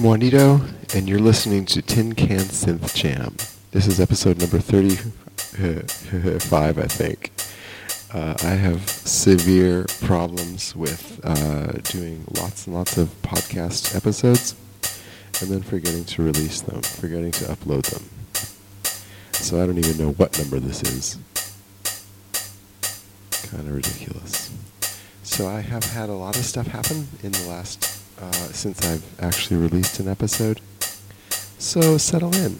I'm Juanito, and you're listening to Tin Can Synth Jam. This is episode number 35, I think. Uh, I have severe problems with uh, doing lots and lots of podcast episodes and then forgetting to release them, forgetting to upload them. So I don't even know what number this is. Kind of ridiculous. So I have had a lot of stuff happen in the last, uh, since I've actually released an episode. So settle in.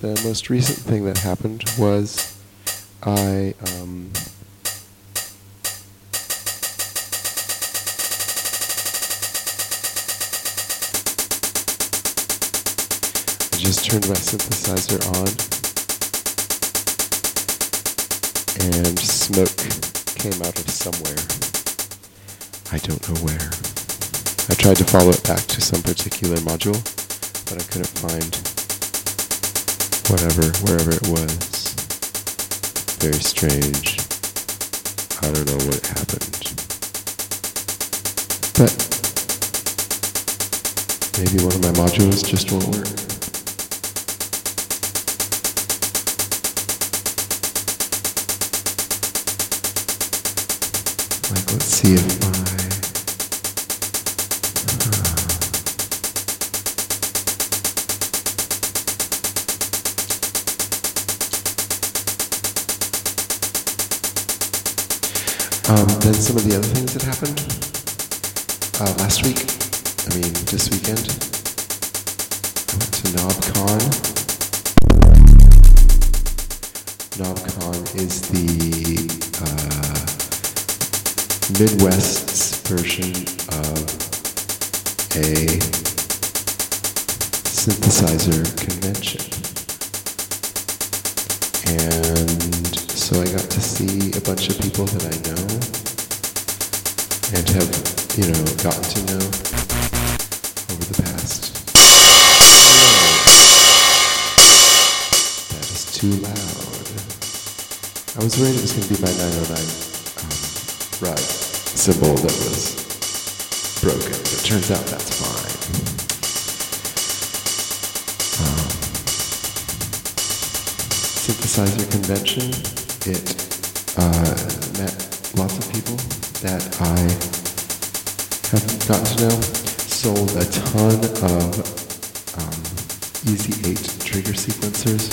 The most recent thing that happened was I, um, I just turned my synthesizer on and smoke came out of somewhere. I don't know where. I tried to follow it back to some particular module, but I couldn't find whatever, wherever it was. Very strange. I don't know what happened. But maybe one of my modules just won't work. Like, let's see if Um, then some of the other things that happened uh, last week, I mean this weekend, I went to KnobCon. KnobCon is the uh, Midwest's version of a synthesizer convention. And so I got to see a bunch of people that I know and have, you know, gotten to know over the past. That is too loud. I was worried it was going to be my 909 um, ride cymbal that was broken, but turns out that's fine. Um, synthesizer convention. It uh, met lots of people that I have gotten to know. Sold a ton of um, Easy 8 trigger sequencers.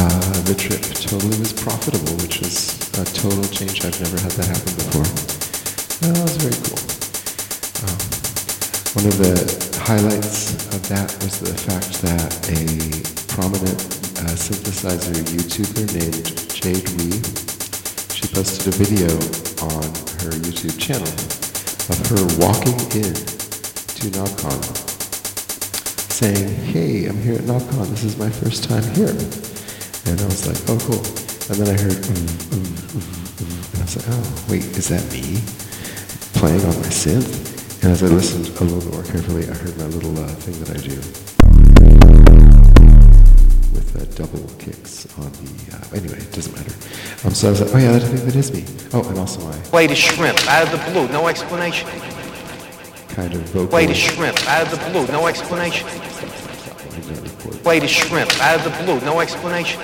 Uh, the trip totally was profitable, which was a total change. I've never had that happen before. That was very cool. Um, one of the highlights of that was the fact that a prominent uh, synthesizer YouTuber named Jade Wii, she posted a video on her YouTube channel of her walking in to KnobCon, saying, "Hey, I'm here at KnobCon. This is my first time here." And I was like, "Oh, cool." And then I heard, mm, mm, mm, mm, and I was like, "Oh, wait, is that me playing on my synth?" And as I listened a little bit more carefully, I heard my little uh, thing that I do so I was like, "Oh yeah, that, I think that is me." Oh, and also my Way to shrimp, out of the blue, no explanation. kind of vocal. Way to shrimp, out of the blue, no explanation. I did not record. Way to shrimp, out of the blue, no explanation.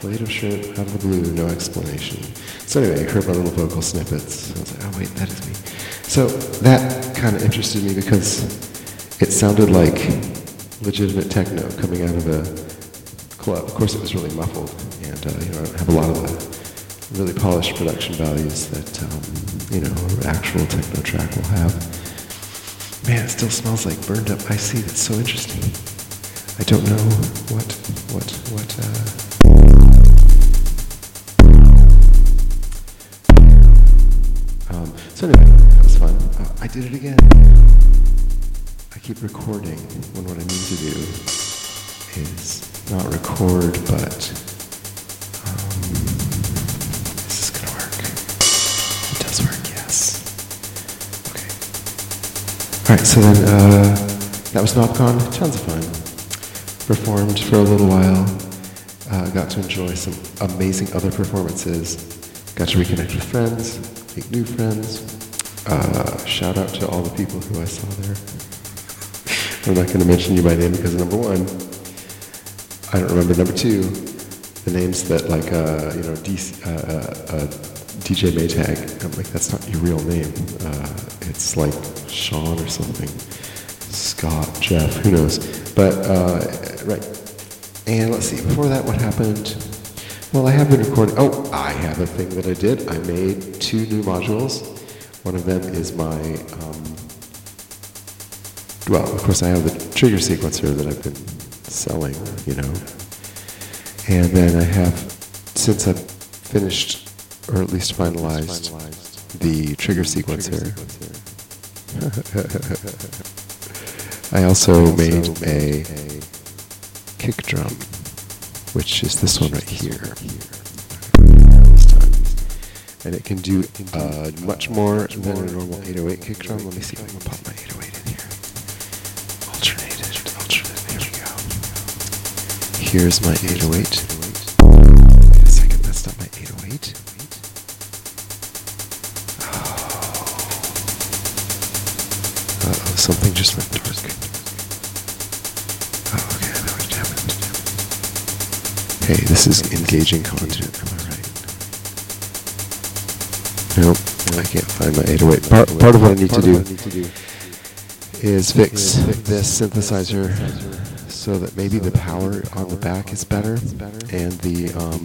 Plate of shrimp out of the blue, no explanation. So anyway, I heard my little vocal snippets. I was like, oh wait, that is me. So that kind of interested me because it sounded like legitimate techno coming out of a club. Of course, it was really muffled, and uh, you know, have a lot of really polished production values that um, you know actual techno track will have. Man, it still smells like burned up IC. That's so interesting. I don't know what what what. Uh, Um, so anyway, that was fun. Uh, I did it again. I keep recording when what I need to do is not record, but All right. So then uh, that was KnobCon. Tons of fun. Performed for a little while. Uh, got to enjoy some amazing other performances. Got to reconnect with friends, make new friends. Uh, shout out to all the people who I saw there. I'm not going to mention you by name because number one, I don't remember. Number two, the names that like uh, you know DC, uh, uh, uh DJ Maytag. I'm like, that's not your real name. Uh, it's like Sean or something. Scott, Jeff, who knows? But uh, right. And let's see. Before that, what happened? Well, I have been recording. Oh, I have a thing that I did. I made two new modules. One of them is my. Um, well, of course, I have the trigger sequencer that I've been selling, you know. And then I have, since I've finished, or at least finalized, the trigger sequencer, I also made a kick drum, which is this one right here. And it can do uh, much more than a normal 808 kick drum. Let me see if I can pop my 808 in here. Alternated, alternate, there we go. Here's my 808. Something just went dark. Oh, okay, I know what happened. Hey, this is engaging content, am I right? Nope, I can't find my 808. Part, part of what I need to do is fix this synthesizer so that maybe the power on the back is better and the um,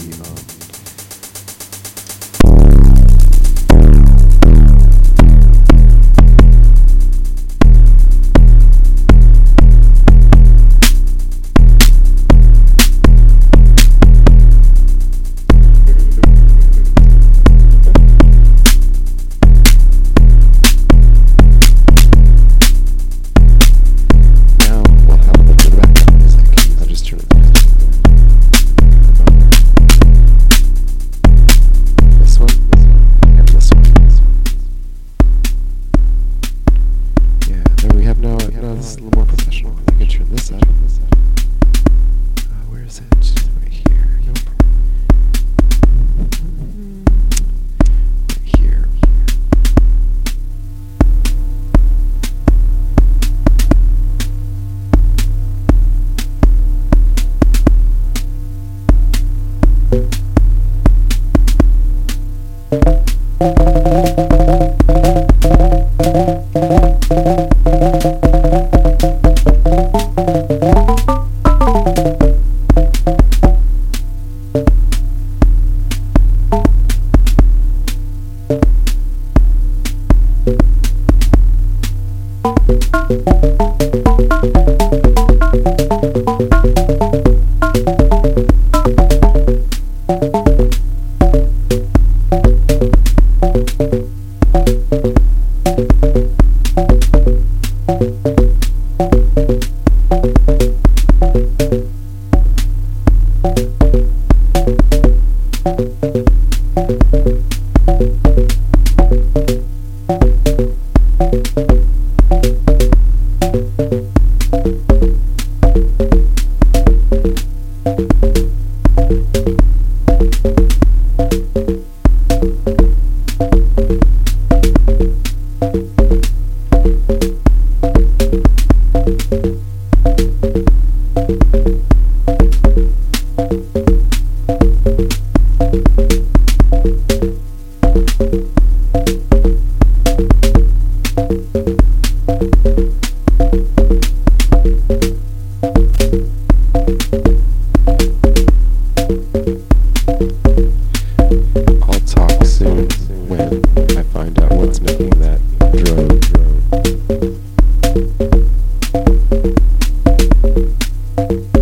you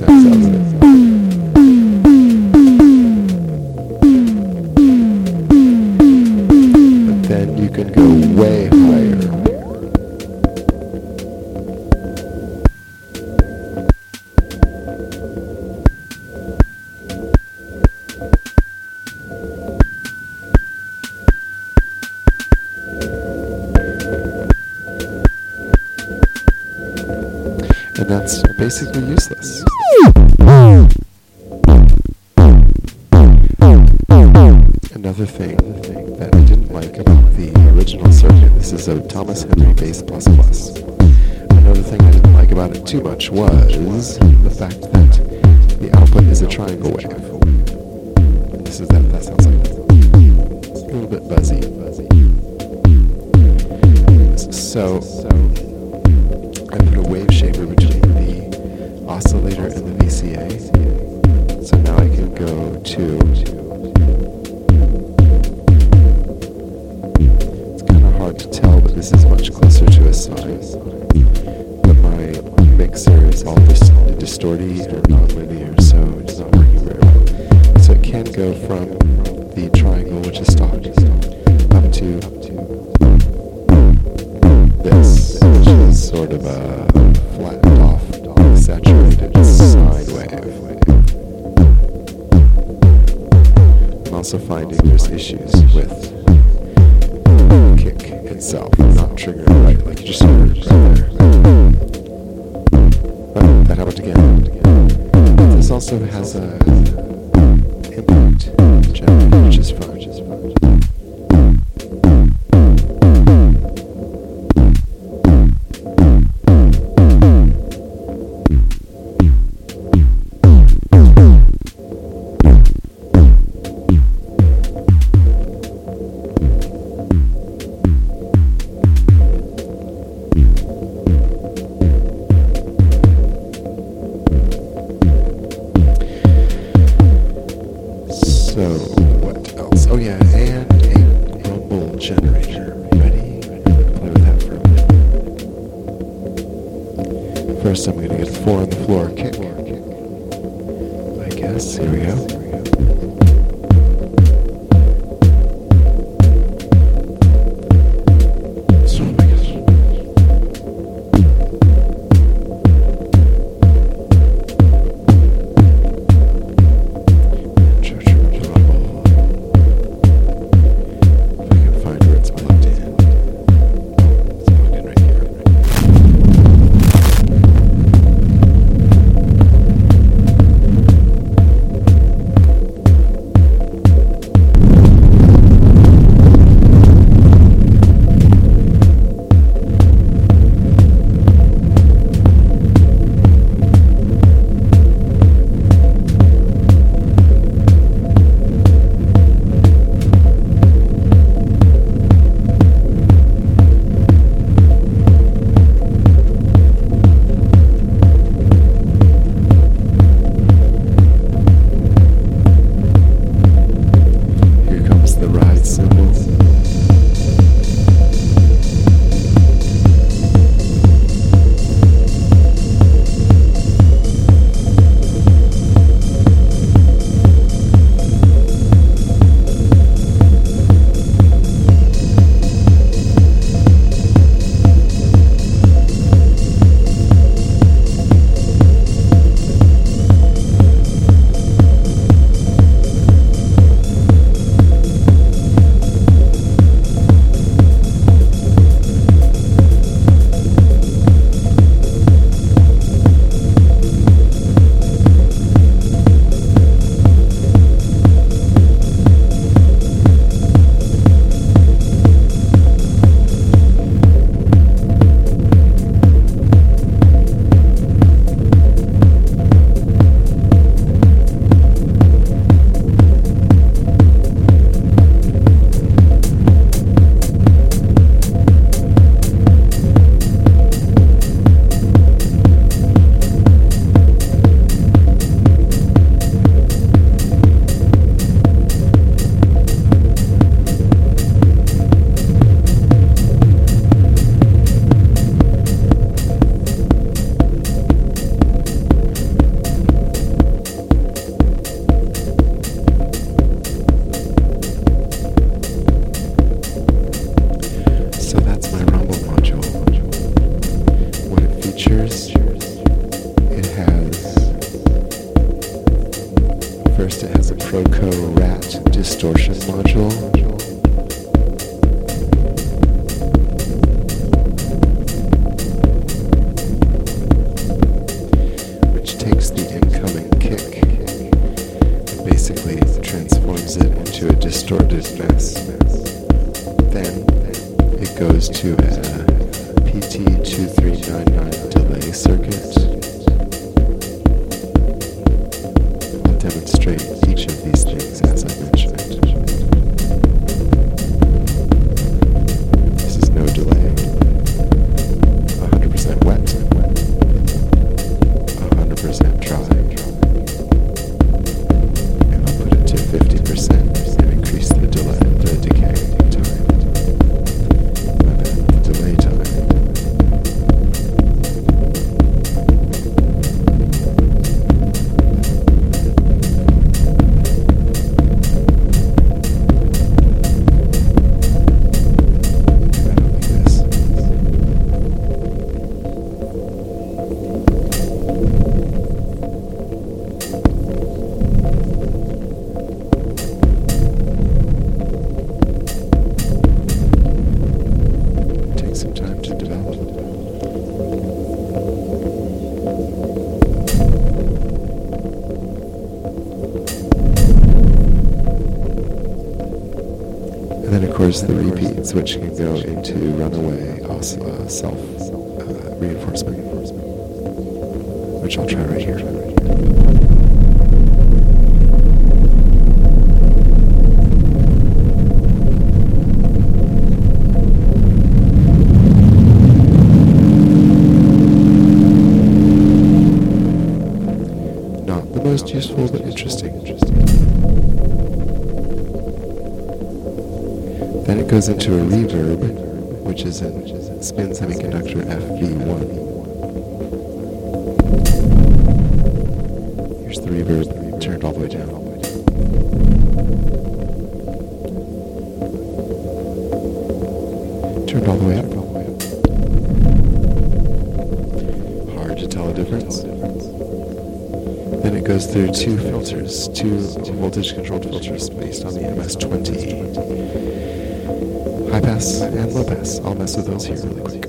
process. that's basically useless. Another thing, that I didn't like about the original circuit, this is a Thomas Henry bass plus plus. Another thing I didn't like about it too much was the fact that the output is a triangle wave. This is that that sounds like a little bit buzzy. So later in the First, I'm going to get four on the floor kick. I guess. Here we go. there's the repeats, which can go into runaway, uh, self uh, reinforcement, which I'll try right here. goes into a reverb, which is a Spin Semiconductor FV1. mess. I'll mess with those here really quick.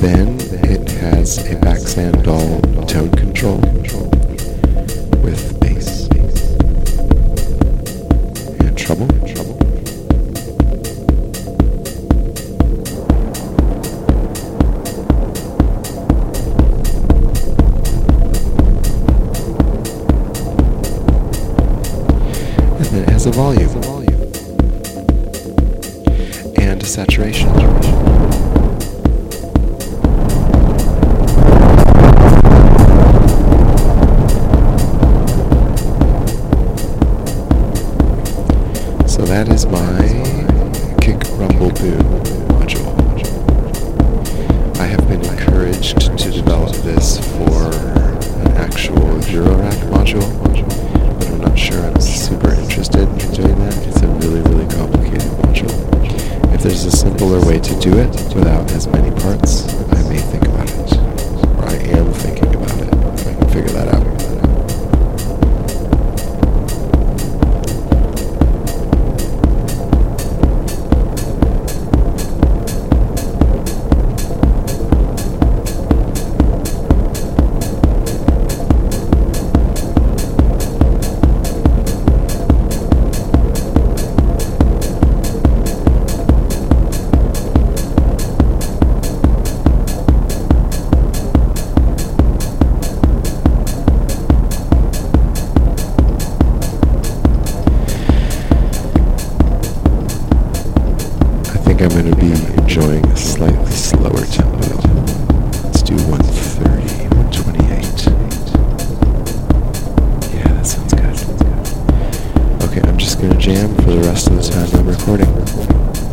Then it has a Baxandall tone control with bass and treble. episodes had no recording.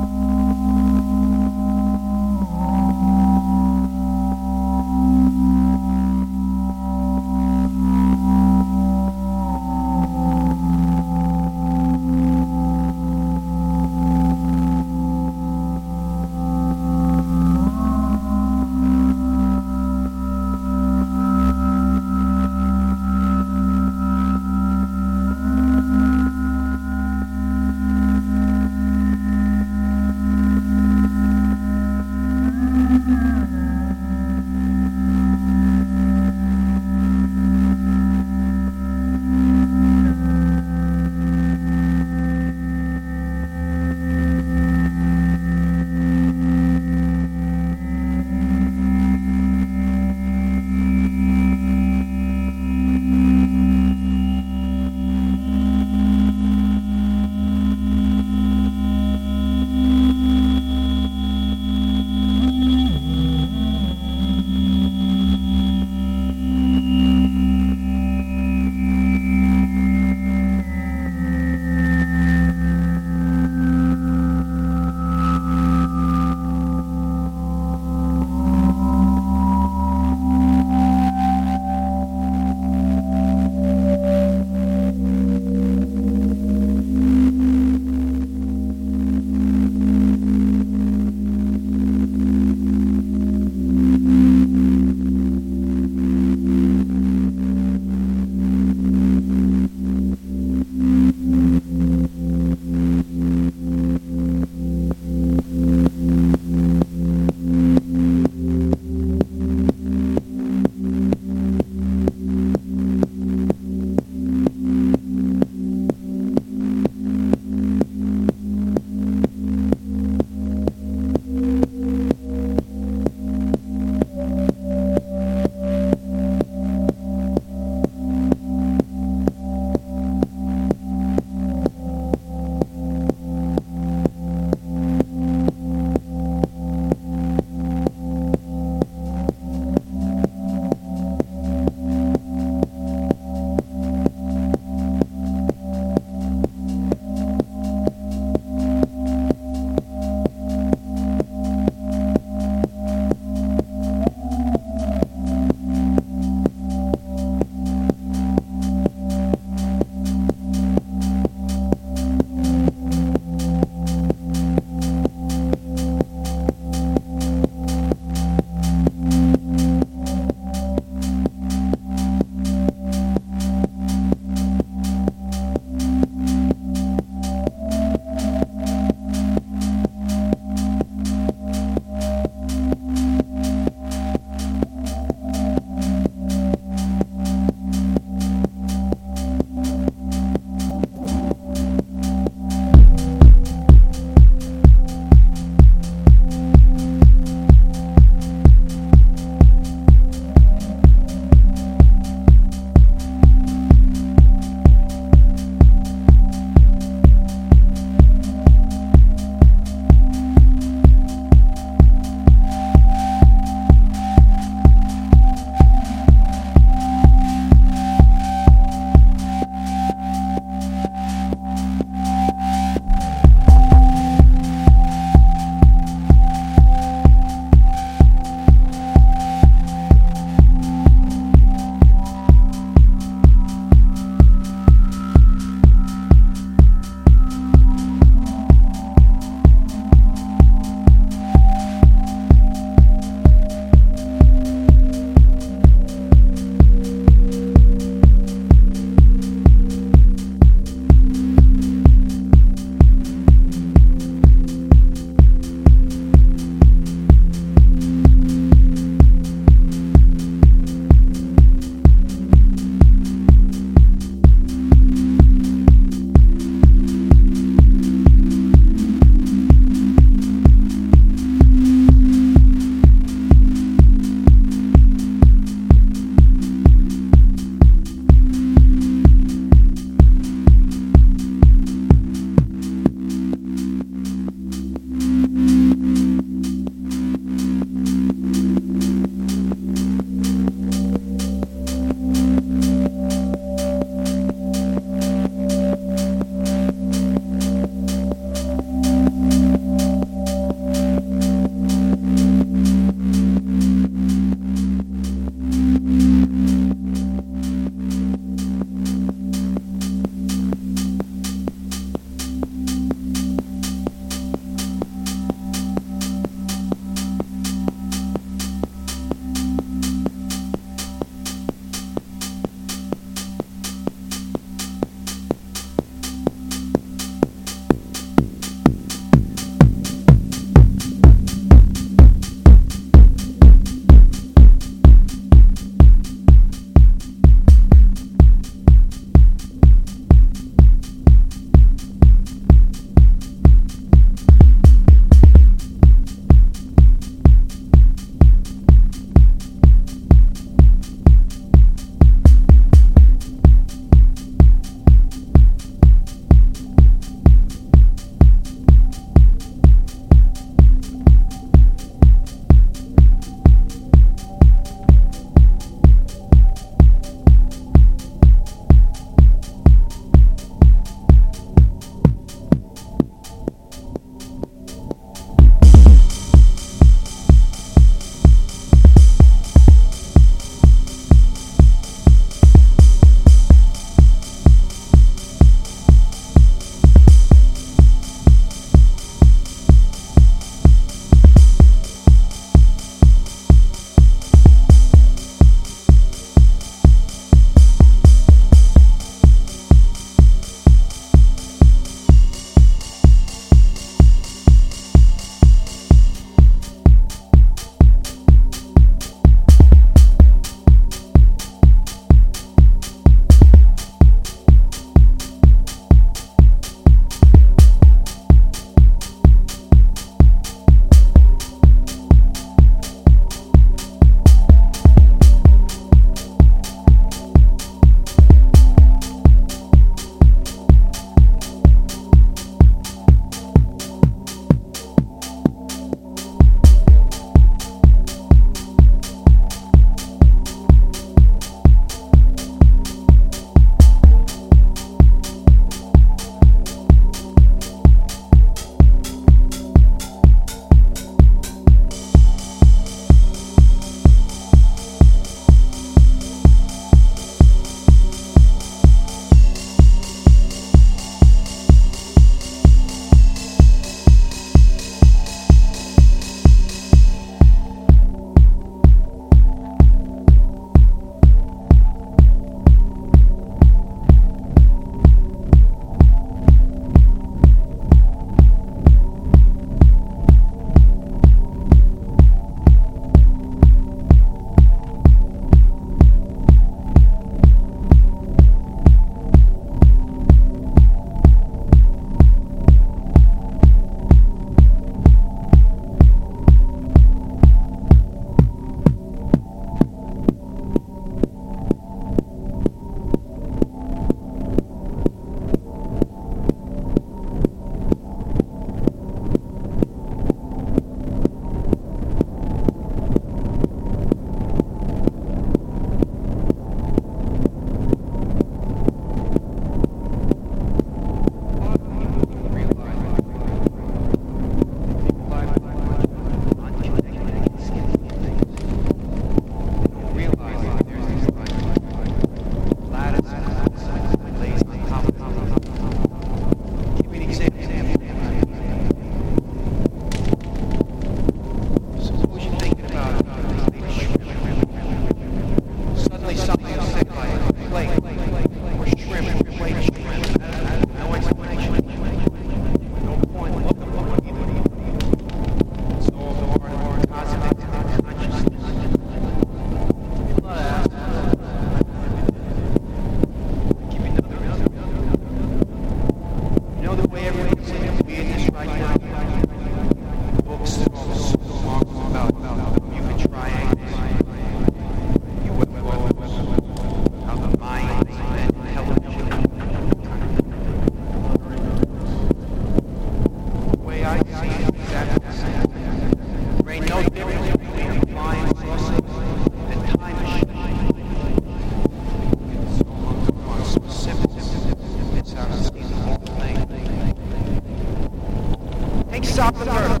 South America.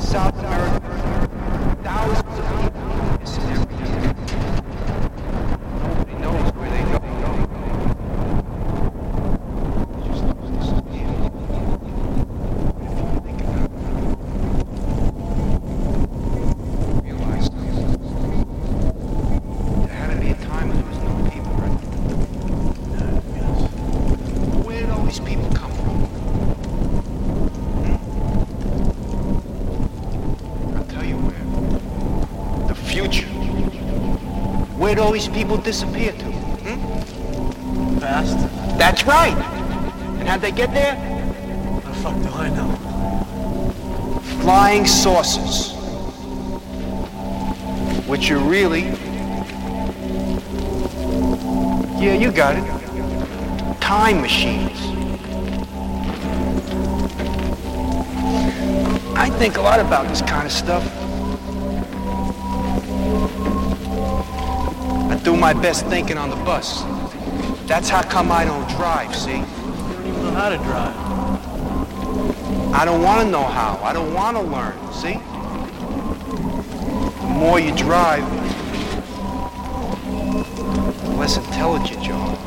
South America. Thousands of people missing every year. Nobody knows where they go. They just disappear. If you think about it, realize something. There had to be a time when there was no people, right? Where did all these people come from? Hmm? I'll tell you where. The future. Where'd all these people disappear to? Hmm? Fast? That's right. And how'd they get there? The fuck do I know? Flying saucers. Which are really. Yeah, you got it. Time machines. I think a lot about this kind of stuff. Do my best thinking on the bus. That's how come I don't drive, see? You don't even know how to drive. I don't want to know how. I don't want to learn. See? The more you drive, the less intelligent you are.